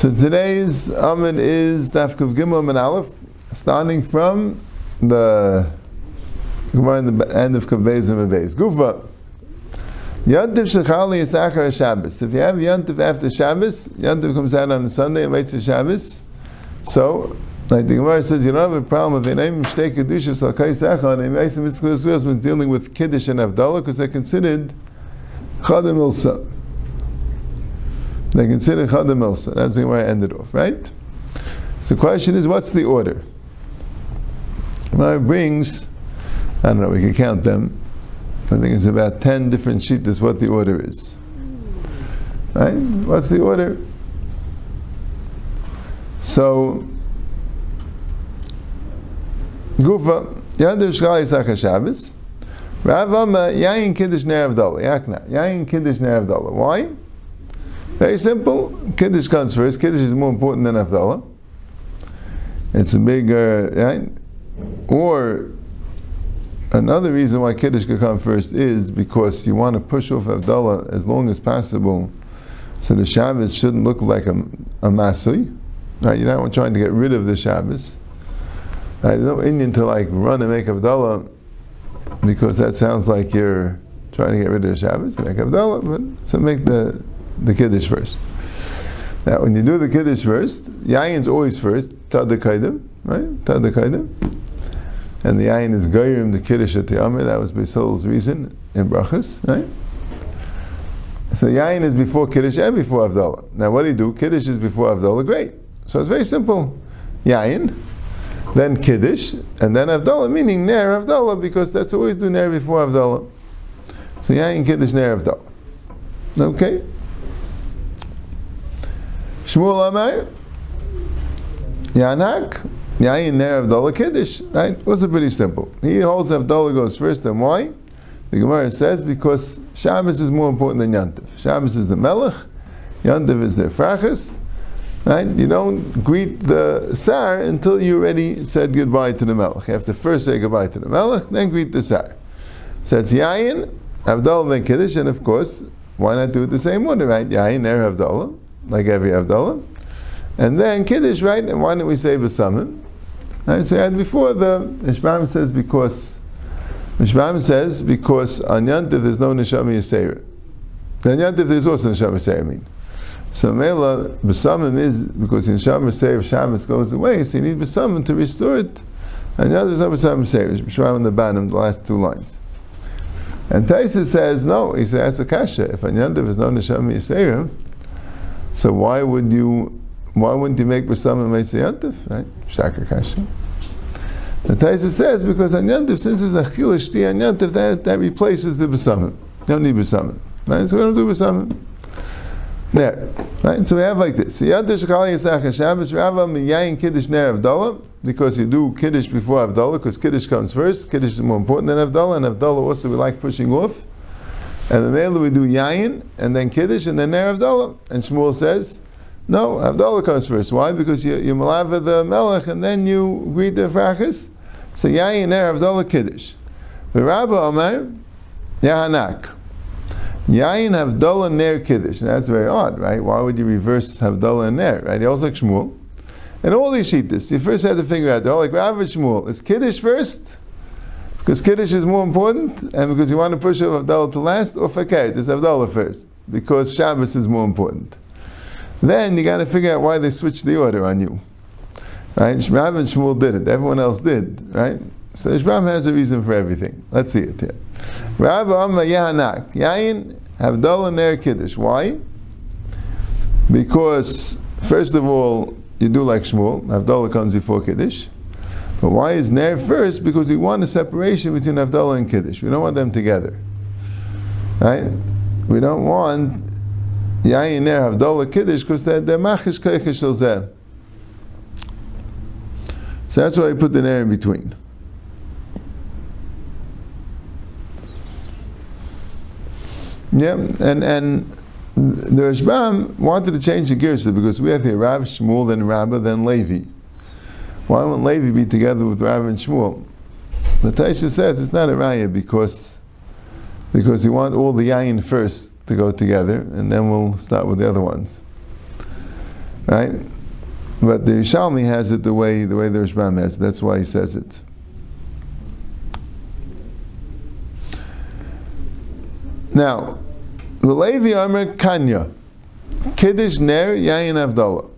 So today's Amid is Dafkav Gimel and Aleph, starting from the Gemara in the end of Kavbez and Mabez. Gufa. Yantiv Shechali is Achar Shabbos. If you have Yantiv after Shabbos, Yantiv comes out on a Sunday and waits for Shabbos. So, like the Gemara says, you don't have a problem if name Mishtei Kedusha Salkai Sachar and Emaisim Mitzvahs Wheels was dealing with Kiddush and Avdallah because they're considered Chadim Ilsa. They consider Chadim Ilsa. That's the I ended off, right? So the question is, what's the order? Gemara brings, I don't know, we can count them. I think it's about 10 different sheets is what the order is. Right? What's the order? So, Gufa, Yadir Shchal Yisach Shabbos, Rav Amma, Yayin Kiddush Ner Avdallah, Yakna, Yayin Kiddush Ner. Why? Very simple. Kiddush comes first. Kiddush is more important than Avdallah. It's a bigger, right? Or another reason why Kiddush could come first is because you want to push off Avdallah as long as possible so the Shabbos shouldn't look like a, a Masui. Right? You're not trying to get rid of the Shabbos. Right? There's no Indian to like run and make Avdallah because that sounds like you're trying to get rid of the Shabbos. Make Avdallah, but so make the the Kiddush first. Now, when you do the Kiddush first, Yayin's always first, Tad Kaidim, right? Tad Kaidim. And the Yayin is Gayrim, the Kiddush at the Amr, that was Basil's reason in Brachas, right? So Yayin is before Kiddush and before Avdallah. Now, what do you do? Kiddush is before Avdallah, great. So it's very simple. Yayin, then Kiddush, and then Avdallah, meaning Ner Avdallah, because that's always do Ner before Avdallah. So Yayin, Kiddush, Ner Avdallah. Okay? Shmuel Amar, Yanak, Yayin Ner Avdallah Kiddush. Right? It was pretty simple. He holds Avdallah goes first, and why? The Gemara says because Shabbos is more important than Yantiv. Shabbos is the Melech, Yantiv is the Frachas. Right? You don't greet the Sar until you already said goodbye to the Melech. You have to first say goodbye to the Melech, then greet the Sar. So it's Yayin, Avdallah, then Kiddush, and of course, why not do it the same order, right? Yayin, Ner Avdallah, like every Avdallah. And then Kiddush, right? And why don't we say Basamim? Right? So and before the Ishmael says because Ishmael says because on Yantiv there's no Neshama Yisera. Then Yantiv there's also Neshama Yisera, I mean. So Mela, Basamim is because in Neshama Yisera Shabbos goes away, so you need Basamim to restore it. And Yantiv there's no Basamim Yisera. Ishmael in the bottom, the last two lines. And Taisa says, no, he says, that's a kasha. If on Yantiv is no Neshama Yisera, so why would you why wouldn't you make Meitzah Yantiv? Right? Shaka kasha. The Taisa says because on Yantiv, since it's a chilish on Yantiv, that, that replaces the Basamim. You don't need Basamim. Right? So we don't do Basamim. There. Right? So we have like this. Yantiv Shekali Yisach Shabbos Rava Miyayin Kiddush Ner Avdallah because you do Kiddush before Avdallah because Kiddush comes first. Kiddush is more important than Avdallah and Avdallah also we like pushing off. And then later we do Yayin and then Kiddush and then Ner Avdallah. And Shmuel says, no, Avdallah comes first. Why? Because you, you malava the Melech and then you greet the Frachas. So Yayin Ner Avdallah Kiddush. The Rabbi Omer, Yahanak. Yayin Havdalah Ner Kiddush. That's very odd, right? Why would you reverse Havdalah and Ner, right? He also like Shmuel. And all these shittas, you first have to figure out, they're all like Rav Shmuel. Is Kiddush first? Because Kiddush is more important, and because you want to push off Havdalah to last, or Fakir, is Havdalah first? Because Shabbos is more important. Then you got to figure out why they switched the order on you. Right? Rav and Shmuel did it. Everyone else did. Right? So Shmuel has a reason for everything. Let's see it here. Rav Amma Yahanak. Yain Havdalah Ner Kiddush. Why? Because, first of all, you do like Shmuel. Havdalah comes before Kiddush. But why is Ner first? Because we want a separation between Havdalah and Kiddush. We don't want them together. Right? We don't want Yayin Ner Havdalah Kiddush because they're, they're Machish Keichish Shel Zeh. So that's why I put the Ner in between. Yeah, and and the Rashbam wanted to change the gears because we have here Rav Shmuel, then Rabba, then Levi. Why won't Levi be together with Rav and Shmuel? But Taisha says it's not a raya because because you want all the yayin first to go together, and then we'll start with the other ones. Right? But the Yerushalmi has it the way the way the Rashbam has it. That's why he says it. Now, the Levi Omer Kanya, Kiddush Ner Yayin Avdallah.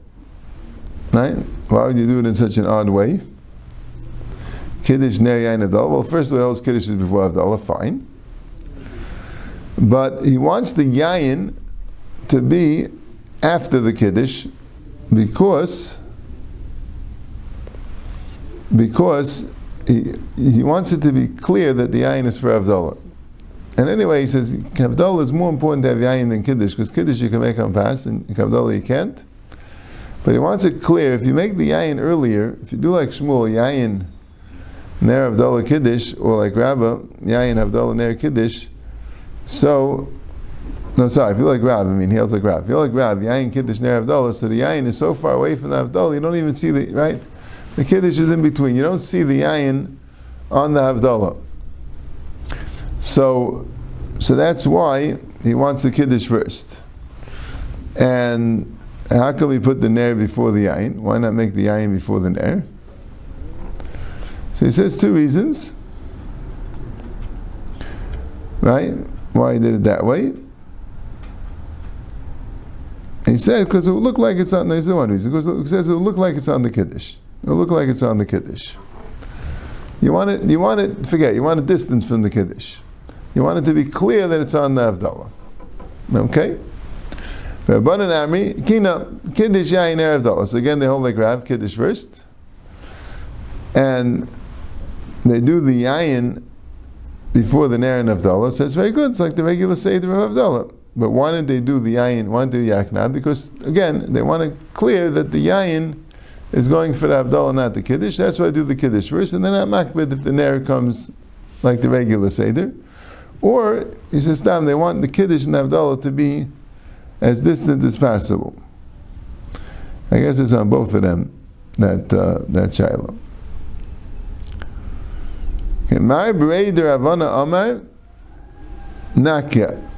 Right? Why would you do it in such an odd way? Kiddush Ner Avdallah. Well, first of all, Kiddush is before Avdallah, fine. But he wants the Yayin to be after the Kiddush because because he, he wants it to be clear that the Yayin is for Avdallah. And anyway, he says Kavdallah is more important to have Yayin than Kiddush, because Kiddush you can make on pass, and Kavdallah you can't. But he wants it clear, if you make the Yayin earlier, if you do like Shmuel, Yayin Ner Avdallah Kiddush, or like Rabbah, Yayin Avdallah Ner Kiddush, so, no, sorry, if you like Rav, I mean, he holds like Rav. If you like Rav, Yayin Kiddush Ner Avdallah, so the Yayin is so far away from the Avdallah, you don't even see the, right? The Kiddush is in between. You don't see the Yayin on the Avdallah. So, so that's why he wants the kiddush first. And how can we put the ner before the yain? Why not make the yain before the ner? So he says two reasons, right? Why he did it that way. He said because it will look like it's on. There's one reason. Because it says it will look like it's on the kiddush. It will look like it's on the kiddush. You want it. You want it. Forget. You want a distance from the kiddush. You want it to be clear that it's on the Avdallah. Okay? Kina, Kiddush Yain Avdallah. So again, they hold like Rav, Kiddush first. And they do the Yain before the and Avdallah. So it's very good. It's like the regular Seder of Avdallah. But why did they do the Yain? Why did they do the Yakna? Because again, they want to clear that the Yain is going for the Avdallah, not the Kiddush. That's why I do the Kiddush first. And then I'm makbid if the Ner comes like the regular Seder. Or, he says, Stam, they want the Kiddush and Avdallah to be as distant as possible. I guess it's on both of them, that, uh, that Shiloh. My Breder Avana Amar Nakya.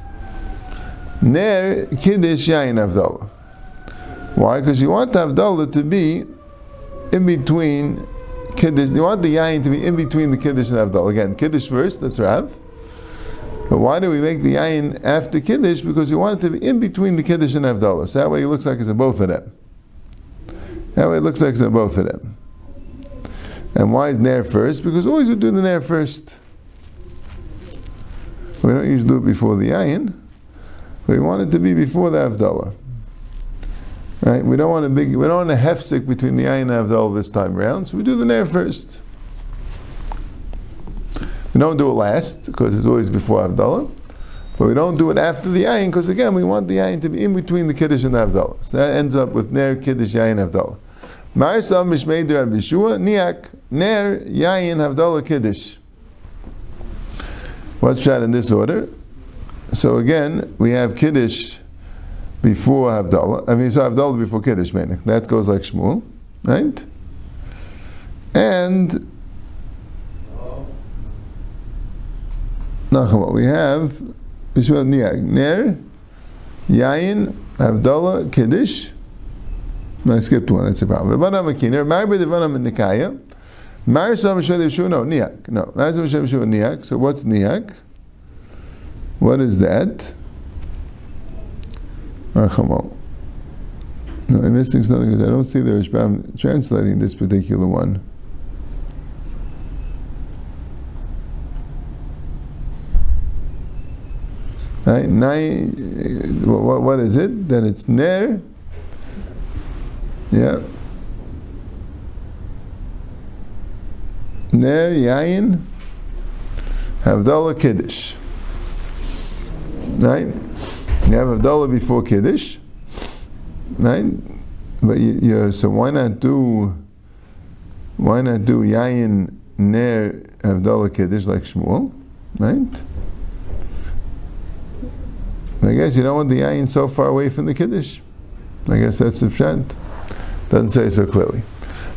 Ner Kiddush Yain Avdallah. Why? Because you want the Avdallah to be in between Kiddush. You want the Yain to be in between the Kiddush and Avdallah. Again, Kiddush first, that's Rav. But why do we make the ayin after Kiddush? Because we want it to be in between the Kiddush and Avdallah. So that way it looks like it's in both of them. That way it looks like it's in both of them. And why is Nair first? Because always we do the Nair first. We don't usually do it before the ayin. We want it to be before the Avdallah. Right? We don't want a big, we don't want a hefsik between the ayin and Avdallah this time around, so we do the Nair first. We don't do it last because it's always before Avdallah. But we don't do it after the Ayin because again we want the Ayin to be in between the Kiddush and the. So that ends up with Ner Kiddush Yain Avdallah. Marisam Mishmeider and Bishua Niak Ner Yain Avdallah Kiddush. What's shot in this order? So again we have Kiddush before Avdallah. I mean, so Avdallah before Kiddush, meaning that goes like Shmuel, right? And Nachama. We have Bishua Niag Ner, Yain, Avdallah, Kiddush. I skipped one, that's a problem. Vana Makiner, Marbe Vana Nikaya. Marisam Shved Yeshua, no, Niak. No, Marisam Shved Yeshua, Niak. So what's Niak? What is that? Ah, Rachamal. No, I'm missing something because I don't see the Rashbam translating this particular one. Right? Nine, what, what is it? Then it's Ner. Yeah. Ner, Yain, Havdalah, Kiddush. Right? You have Havdalah before Kiddush. Right? But you, you, so why not do why not do Yain, Ner, Havdalah, Kiddush like Shmuel? Right? I guess you don't want the ayin so far away from the kiddush. I guess that's the pshat. Doesn't say so clearly.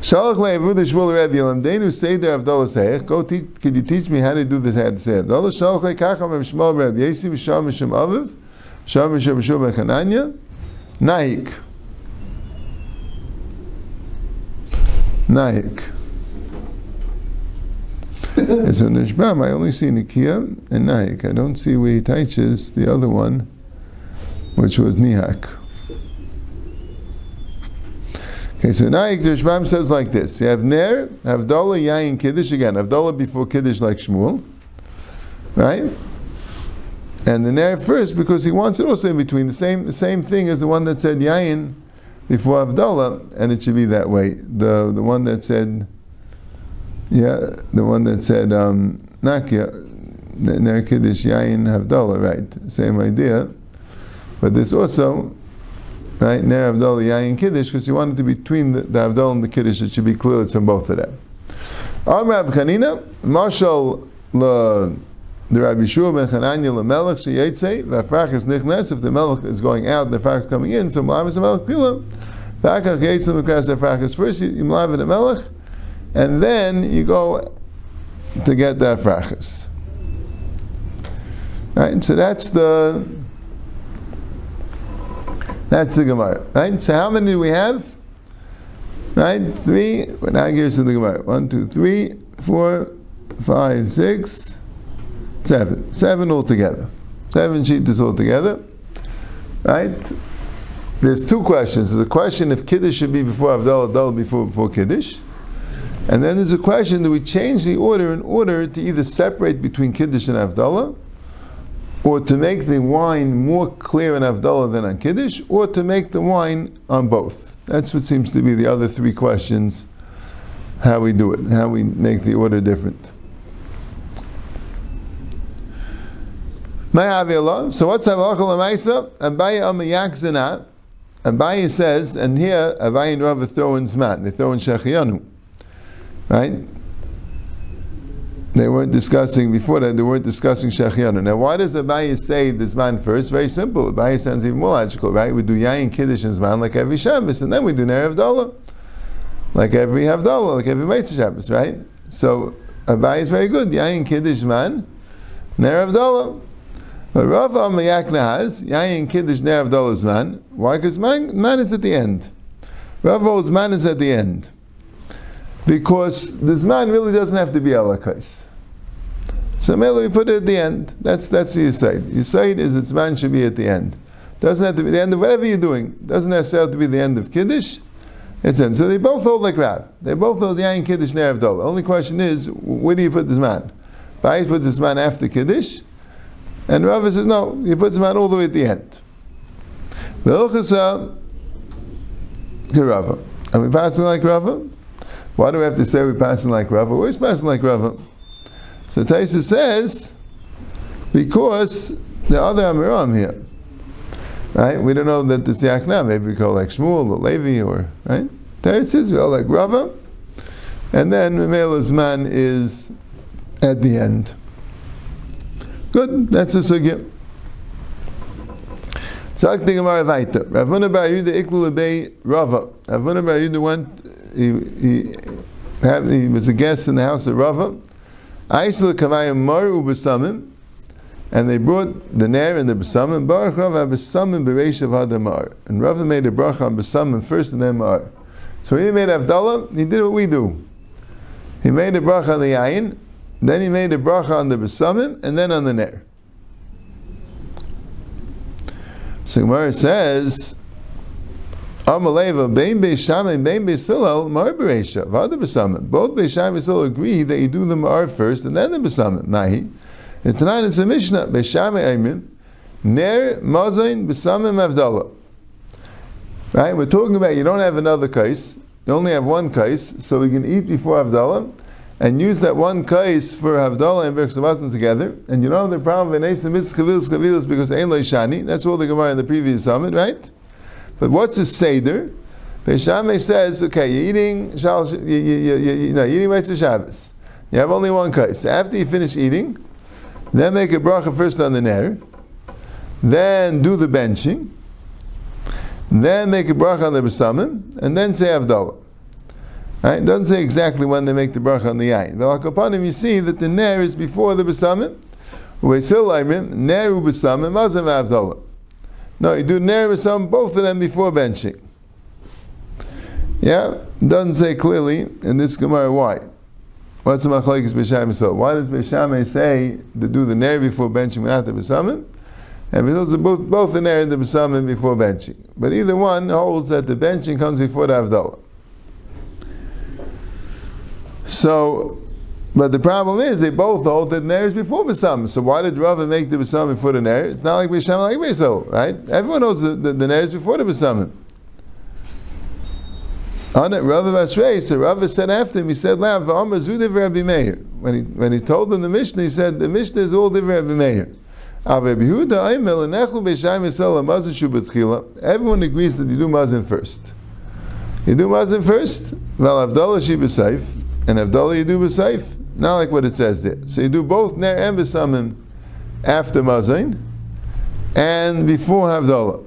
Shalach le'avu the shmuel Rabbi Yelamdenu seder avdallah seich. Go teach. Could you teach me how to do this? How to say avdallah? Shalach le'kacham em shmuel Rabbi Yesi v'sham aviv. Sham v'shem v'shem v'chananya. Naik. Naik. and so in the Shbam, I only see Nikia and Naik. I don't see where he teaches the other one, which was Nihak. Okay, so Naik, the says like this. You have Ner, Havdalah, Yain, Kiddush again. Havdalah before Kiddush like Shmuel. Right? And the Ner first because he wants it also in between. The same, the same thing as the one that said Yain before Havdalah, and it should be that way. The, the one that said yeah, the one that said um, Nakia, Ner Kiddush Yain Havdalah, right? Same idea. But there's also, right, Ner Havdalah Yain Kiddush, because you want it to be between the, the and the Kiddush, it should be clear it's on both of them. Am Rab Chanina, Marshal le the Rabbi Shua ben Chananya lemelech sheyetzei v'afrachas nichnes if the melech is going out and the afrach is coming in so malav is the melech kila v'akach yetzei l'kras afrachas first you malav the melech and then you go to get the afrachas. Right, so that's the that's the Gemara. Right, so how many do we have? Right, three. Well, now here's the Gemara. One, two, three, four, five, six, seven. Seven altogether. Seven sheets altogether. Right. There's two questions. There's a question if Kiddush should be before Avdallah, Avdallah before before Kiddush. And then there's a question: Do we change the order in order to either separate between Kiddush and Avdallah, or to make the wine more clear in Avdallah than on Kiddush, or to make the wine on both? That's what seems to be the other three questions. How we do it, how we make the order different. So what's Halacha Lamaisa? Abaye Amayak Zina. Abaye says, and here Abaye and Rav throw in Zman, they throw in Shechianu. Right? They weren't discussing, before that, they weren't discussing Shechianu. Now, why does Abaye say this man first? Very simple. Abaye sounds even more logical, right? We do Yayin Kiddush and Zman like every Shabbos, and then we do Ner Havdalah. Like every Havdalah, like every Mitzvah Shabbos, right? So, Abaye is very good. Yayin Kiddush Zman, Ner Havdalah. But Rav Amayakna has Yayin Kiddush Ner Havdalah Zman. Why? Because man, man is at the end. Rav man is at the end because this man really doesn't have to be Alakais. So Mela, we put it at the end. That's that's the Yisaid. Yisaid is its man should be at the end. Doesn't have to be the end of whatever you're doing. Doesn't necessarily have to be the end of Kiddush. It's in. So they both hold like Rav. They both hold the Yain Kiddush Havdalah. The only question is, where do you put this man? Bayis puts this man after Kiddush, and Rav says, no, he puts this man all the way at the end. The Ilchasa, Rava. Are we passing like Rava? Why do we have to say we're passing like Rava? Where's passing like Rava? So Taisa says, because the other Amiram here. Right? We don't know that the Yakna, maybe we call like Shmuel or Levi or right? Taisa we all like Rava. And then Memela's man is at the end. Good, that's the sugya. Sagt the Gemara weiter. Ravuna Bar Yehuda iklu lebei Rava. Ravuna Bar Yehuda went he, he, he was a guest in the house of Rava. Kavayim Maru Besamim, and they brought the Nair and the Besamim. Baruch Rav Besamim Bereshav Hadamar. And Rava made a bracha on Besamim first and then Mar. So he made Avdallah, he did what we do. He made a bracha on the Yain, then he made a bracha on the Besamim, and then on the Nair. So Gemara says, Amaleva, Bein Beisham and Bein Beisilal, Mar Beresha, Vada Besamim. Both Beisham and Beisilal agree that you do the Mar first and then the Besamim. Mahi. And tonight it's a Mishnah, Beisham Eimin, Ner Mazain Besamim Avdallah. Right? We're talking about you don't have another case, you only have one case, so we can eat before Avdallah and use that one case for Havdalah and Berksavasna together, and you don't have the problem of Enesim Mitzkavilas because Ein Shani. That's all the Gemara in the previous summit, right? But what's the Seder? Beishame says, okay, you're eating, you, you, you, you, know, you're eating Mitzvah Shabbos. You have only one case. After you finish eating, then make a bracha first on the Ner, then do the benching, then make a bracha on the Besamim, and then say Avdallah. Right? It doesn't say exactly when they make the bracha on the yain. But him, you see that the ner is before the besamim. Ner besamim mazam avdallah. No, you do ner besamim both of them before benching. Yeah, doesn't say clearly in this Gemara why. What's the machlekes b'shamay so? Why does b'shamay say to do the nair before benching without the b'samim? And those are both both the nair and the b'samim before benching. But either one holds that the benching comes before the avdallah. So, but the problem is they both hold that nair is before b'samim. So why did Rava make the b'samim before the nair? It's not like b'shamay like b'sel, right? Everyone knows the, the, the nair is before the b'samim. On it, Rava Vasrei, so Rava said after him, he said, "Lav v'amar zu Rabbi Meir." When he when he told them the Mishnah, he said, "The Mishnah is all divrei Rabbi Meir." Everyone agrees that you do mazin first. You do mazin first, val avdallah she b'seif, and avdallah you do b'seif. Not like what it says there. So you do both ner and b'samim after mazin, and before havdalah.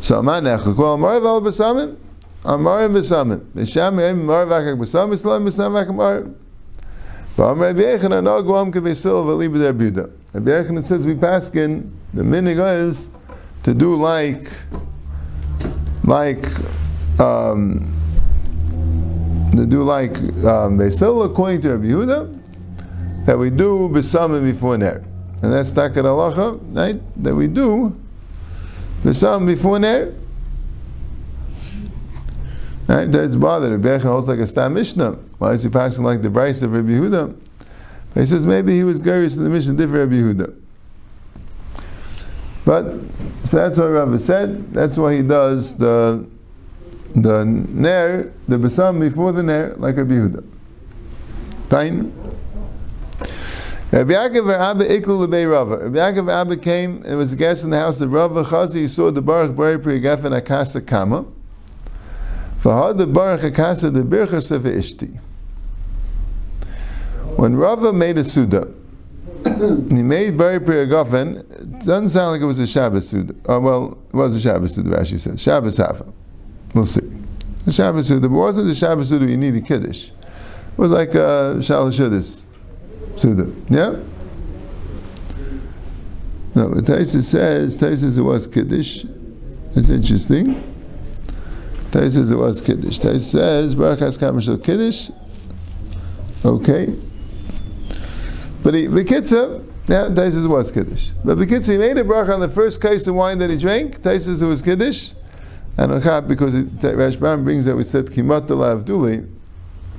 So aman nechel kol amar val b'samim. Amar b'samim. Misham yem amar v'akak b'samim. Islam b'samim v'akak amar. V'amar b'yechan anag v'am k'veisil v'li b'der b'yudah. Rabbi Yochanan says we pass in the minig is to do like like um, to do like um, they sell according to Rabbi Yehuda that we do besamim before ner, and that's takat halacha, right? That we do besamim before ner. Right? That's bothered. Rabbi Yochanan holds like a stam mishnah. Why is he passing like the Bryce of Rabbi Yehuda? He says maybe he was Garius in the mission different Rabbi Yehuda. But so that's what Rabbi said. That's why he does the the ner, the besam before the ner, like Rabbi Yehuda. Fine. Rabbi Yaakov Abba Ikul Lebei Rava. Rabbi Yaakov Abba came and was a guest in the house of Rava Chazi. He saw the Baruch Bari Priyagefen Akasa Kama. V'had the Baruch Akasa the Bircha Sefer Ishti. When Rava made a Suda, he made Bari Priyagofen, it doesn't sound like it was a Shabbos Suda. Oh, well, it was a Shabbos Suda, Rashi says. Shabbos Hafa. We'll see. The Shabbos Suda, wasn't the Shabbos Suda you need a Kiddush. It was like uh, a Shalashudis Suda. Yeah? No, but Taisa says, Taisa says it was Kiddush. It's interesting. Taisa says it was Kiddush. Taisa says, Baruch HaSkam Kiddush. Okay. But he, Bekitza, yeah, Taisus was Kiddush. But Bekitza, he made a bracha on the first case of wine that he drank. Taisus, it was Kiddush. And Achat, because it, Rashbam brings that we said Kimat Duli,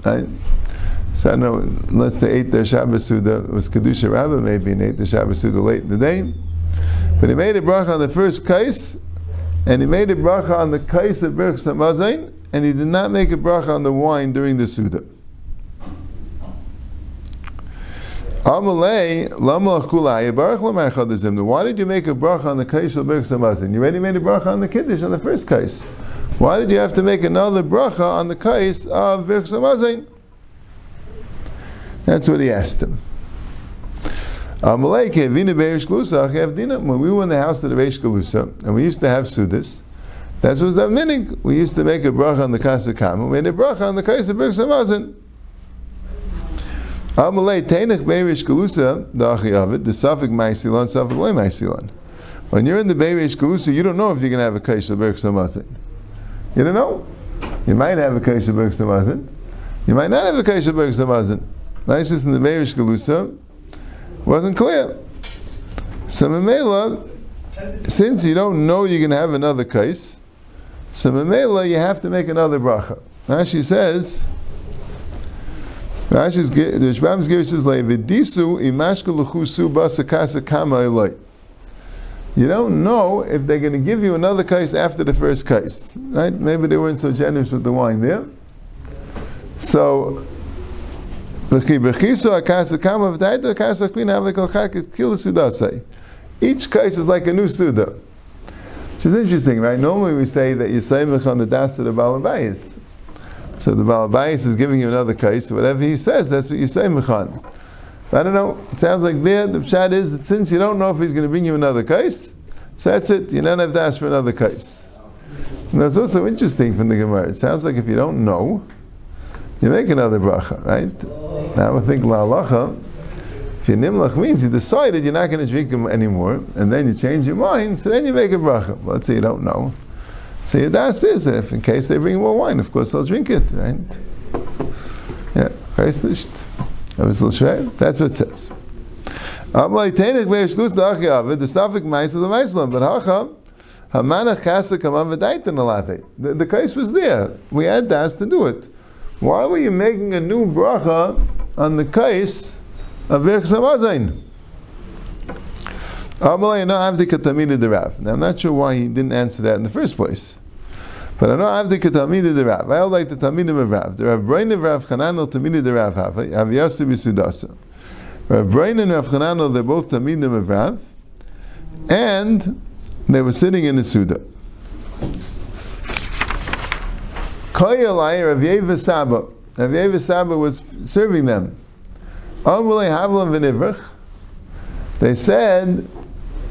right? So I know, unless they ate their Shabbos Suda, it was Kedusha Rabbah maybe, and ate the Shabbos Suda late in the day. But he made a bracha on the first case, and he made a bracha on the case of Birch Samazain, and he did not make a bracha on the wine during the Suda. Amalei lama kulai baruch lamarchadizim. Why did you make a bracha on the kaish of Birch Samazin? You already made a bracha on the kiddush on the first kais. Why did you have to make another bracha on the kais of Birch Samazin? That's what he asked him. Amalei kevina beish glusa dina. When we were in the house of the Reish Galusa, and we used to have sudas, that was that minig. We used to make a bracha on the kasa kam. We made a bracha on the kais of Birch Samazin. Amalei Tainach Beirish Galusa, the Achi of it, the Suffolk Maisilan, Suffolk Loy Maisilan. When you're in the Beirish Galusa, you don't know if you're going to have a Kaish of Berk Samazin. You don't know. You might have a Kaish of Berk Samazin. You might not have a Kaish of Berk Samazin. Nicest in the Beirish Galusa wasn't clear. So Mamela, since you don't know you're going to have another case, so Mamela, you have to make another bracha. Now she says, Rashi's the Shbam's Gir says like Vidisu imashka luchusu basakasa kama eloi. You don't know if they're going to give you another case after the first case, right? Maybe they weren't so generous with the wine there. So, each case is like a new suda. Which is interesting, right? Normally we say that you say on the das of the Balabayas. So the Balabais is giving you another case. Whatever he says, that's what you say, Mechan. I don't know. It sounds like there, the pshat is that since you don't know if he's going to bring you another case, so that's it. You don't have to ask for another case. And that's also interesting from the Gemara. It sounds like if you don't know, you make another bracha, right? Now I think la'alacha, if you nimlach means you decided you're not going to drink them anymore, and then you change your mind, so then you make a bracha. Let's say you don't know. So your das is if in case they bring more wine, of course I'll drink it, right? Yeah. That's what it says. The suffix meis of the meislam, but hacham hamanach kasa kaman v'daitan alave. The case was there. We had das to do it. Why were you making a new bracha on the case of Birchas Hamazain? Uh, now I'm not sure why he didn't answer that in the first place. But I know Avdika Tamid de Rav. I like the Tamidim of Rav. The Rav Brain of Rav Chananel Tamid de Rav have Yasu Bisudasa. Rav Brain and Rav Chananel, they're both Tamidim of Rav. And they were sitting in the Suda. Koyalai Rav Yeva Saba. Rav Yeva Saba was serving them. They said,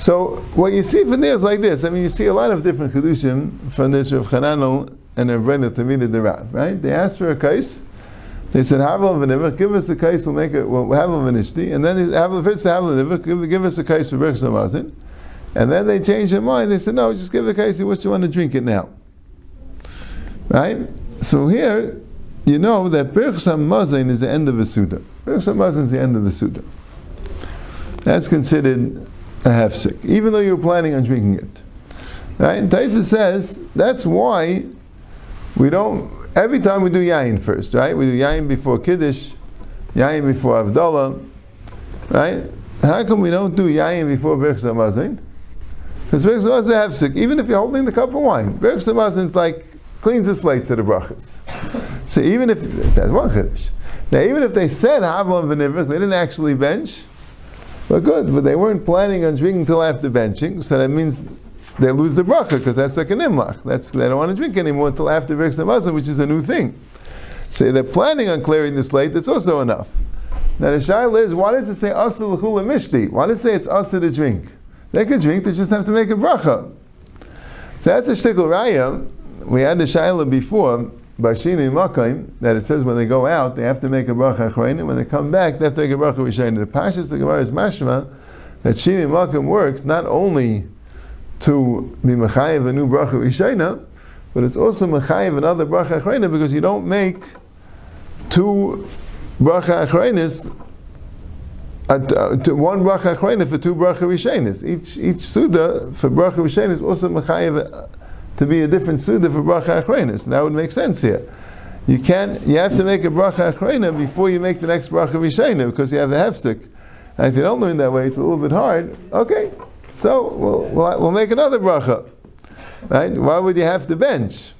So what you see from there is like this. I mean, you see a lot of different chedushim from this Rav Chananel and Rav Rena Tamid the Rav, right? They asked for a case, they said, Havel v'nivach, give us the case, we'll make it, we'll have a v'nishti. And then Havel, first Havel v'nivach, give, give us a case for Birchas Hamazin. And then they changed their mind. They said, no, just give the case, wish you want to drink it now. Right? So here, you know that Birchas Hamazin is the end of the Suda. Birchas Hamazin is the end of the Suda. That's considered a hefsek, even though you're planning on drinking it. Right? Taisa says, that's why we don't every time we do yain first, right? We do yain before kiddush, yain before avdallah, right? How come we don't do yain before berchus hamazon? Because berchus hamazon have sick. Even if you're holding the cup of wine, berchus hamazon is like cleans the slate to the brachas. So even if it says one kiddush, now even if they said havlam v'nivrach, they didn't actually bench. But good, but they weren't planning on drinking until after benching, so that means they lose the bracha because that's like an imlach. That's they don't want to drink anymore until after Birks Hamazon, which is a new thing. So they're planning on clearing the slate. That's also enough. Now the shaila is, why does it say asa l'chula mishti? Why does it say it's asa to drink? They could drink. They just have to make a bracha. So that's a shtickle raya. We had the shaila before. Bashini Makayim, that it says when they go out, they have to make a bracha achrein, when they come back, they have to make a bracha rishayin. The Pashas, the Gemara is mashma, that Shini Makayim works not only to be mechayiv a new bracha rishayna, but it's also mechayiv another bracha achrayna because you don't make two bracha achraynas uh, one bracha achrayna for two bracha rishaynas. Each each suda for bracha rishayna is also mechayiv to be a different suda for bracha achraynas. That would make sense here. You can't. You have to make a bracha achrayna before you make the next bracha rishayna because you have a hefsek. And if you don't learn that way, it's a little bit hard. Okay, so we'll, we'll, we'll make another bracha. Right? Why would you have to bench?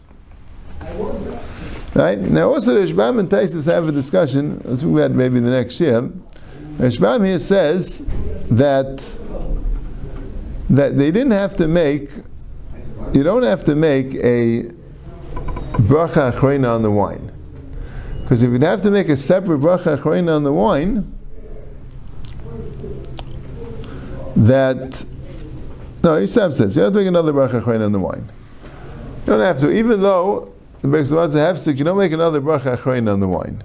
Right? Now also the Rashbam and Taisus have a discussion, as we had maybe the next year. Rishbam here says that that they didn't have to make you don't have to make a bracha achrena on the wine. Because if you'd have to make a separate bracha achrena on the wine, that no, Yisam says you have to make another bracha achrein on the wine. You don't have to, even though the of have sick, you don't make another bracha achrein on the wine.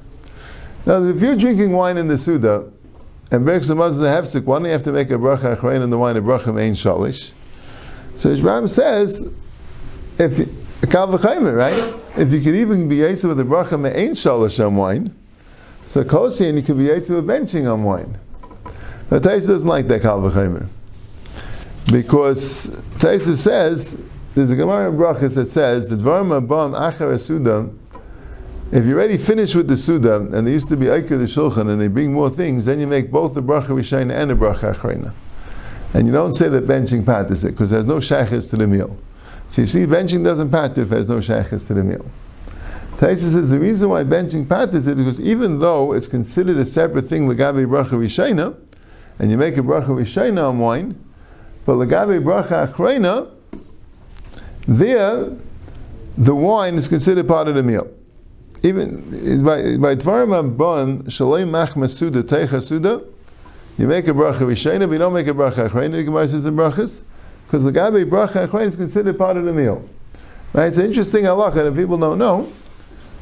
Now, if you're drinking wine in the Suda, and of have sick, why don't you have to make a bracha achrein on the wine, a bracha main shalish? So Ishmael says, if a kal right? If you could even be yaitz with a bracha me'ain shalish on wine, so kosian you could be yaitz with benching on wine. But Taisa doesn't like that kal v'chaymer. Because Taisa says, there's a Gemara in Brachas that says, the Dvarim Abam Achar Suda, if you're already finished with the Suda, and there used to be Eikar the Shulchan, and they bring more things, then you make both the Bracha Rishayna and the Bracha Achrayna. And you don't say that benching pat is it, because there's no shaykhis to the meal. So you see, benching doesn't pat if there's no shaykhis to the meal. Taisa says the reason why benching pat is it because even though it's considered a separate thing, Lagabi Bracha Rishayna, and you make a Bracha Rishayna on wine, but Lagabi Bracha Achrena, there, the wine is considered part of the meal. even by by Dvarim Abban Shalom Machmas Suda Teicha Suda, you make a bracha Rishena, but you don't make a bracha Achrayna. The Gemara says in brachas because the Gabi bracha Achrayna is considered part of the meal. Right? It's an interesting halacha that people don't know.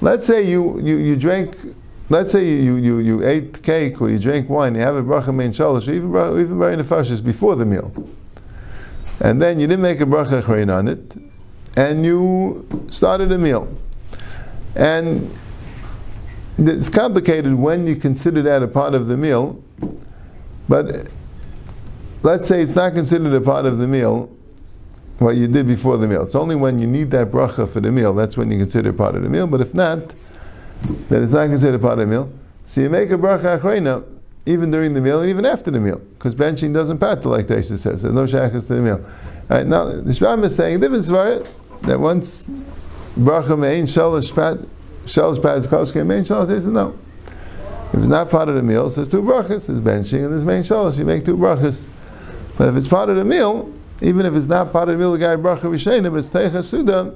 Let's say you, you, you drank, let's say you, you, you ate cake or you drank wine, you have a bracha main shalosh, or even, even by nefashis before the meal. And then you didn't make a bracha Achrayna on it, and you started a meal. And it's complicated when you consider that a part of the meal, but let's say it's not considered a part of the meal, what you did before the meal. It's only when you need that bracha for the meal, that's when you consider part of the meal, but if not, then it's not considered part of the meal. So you make a bracha achrayna even during the meal and even after the meal, because benching doesn't patter like Taisha says. There's no shachas to the meal. All right, now, the Shram is saying, different svara, that once bracha mein shalosh pat, shalosh pat is koske mein shalosh, he says no. If it's not part of the meal, says two brachas. There's benching and there's main shalosh. You make two brachas. But if it's part of the meal, even if it's not part of the meal, the guy bracha rishayim, but it's teicha suda,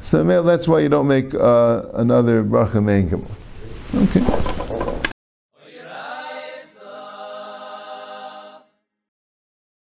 so that's why you don't make uh, another bracha main Okay.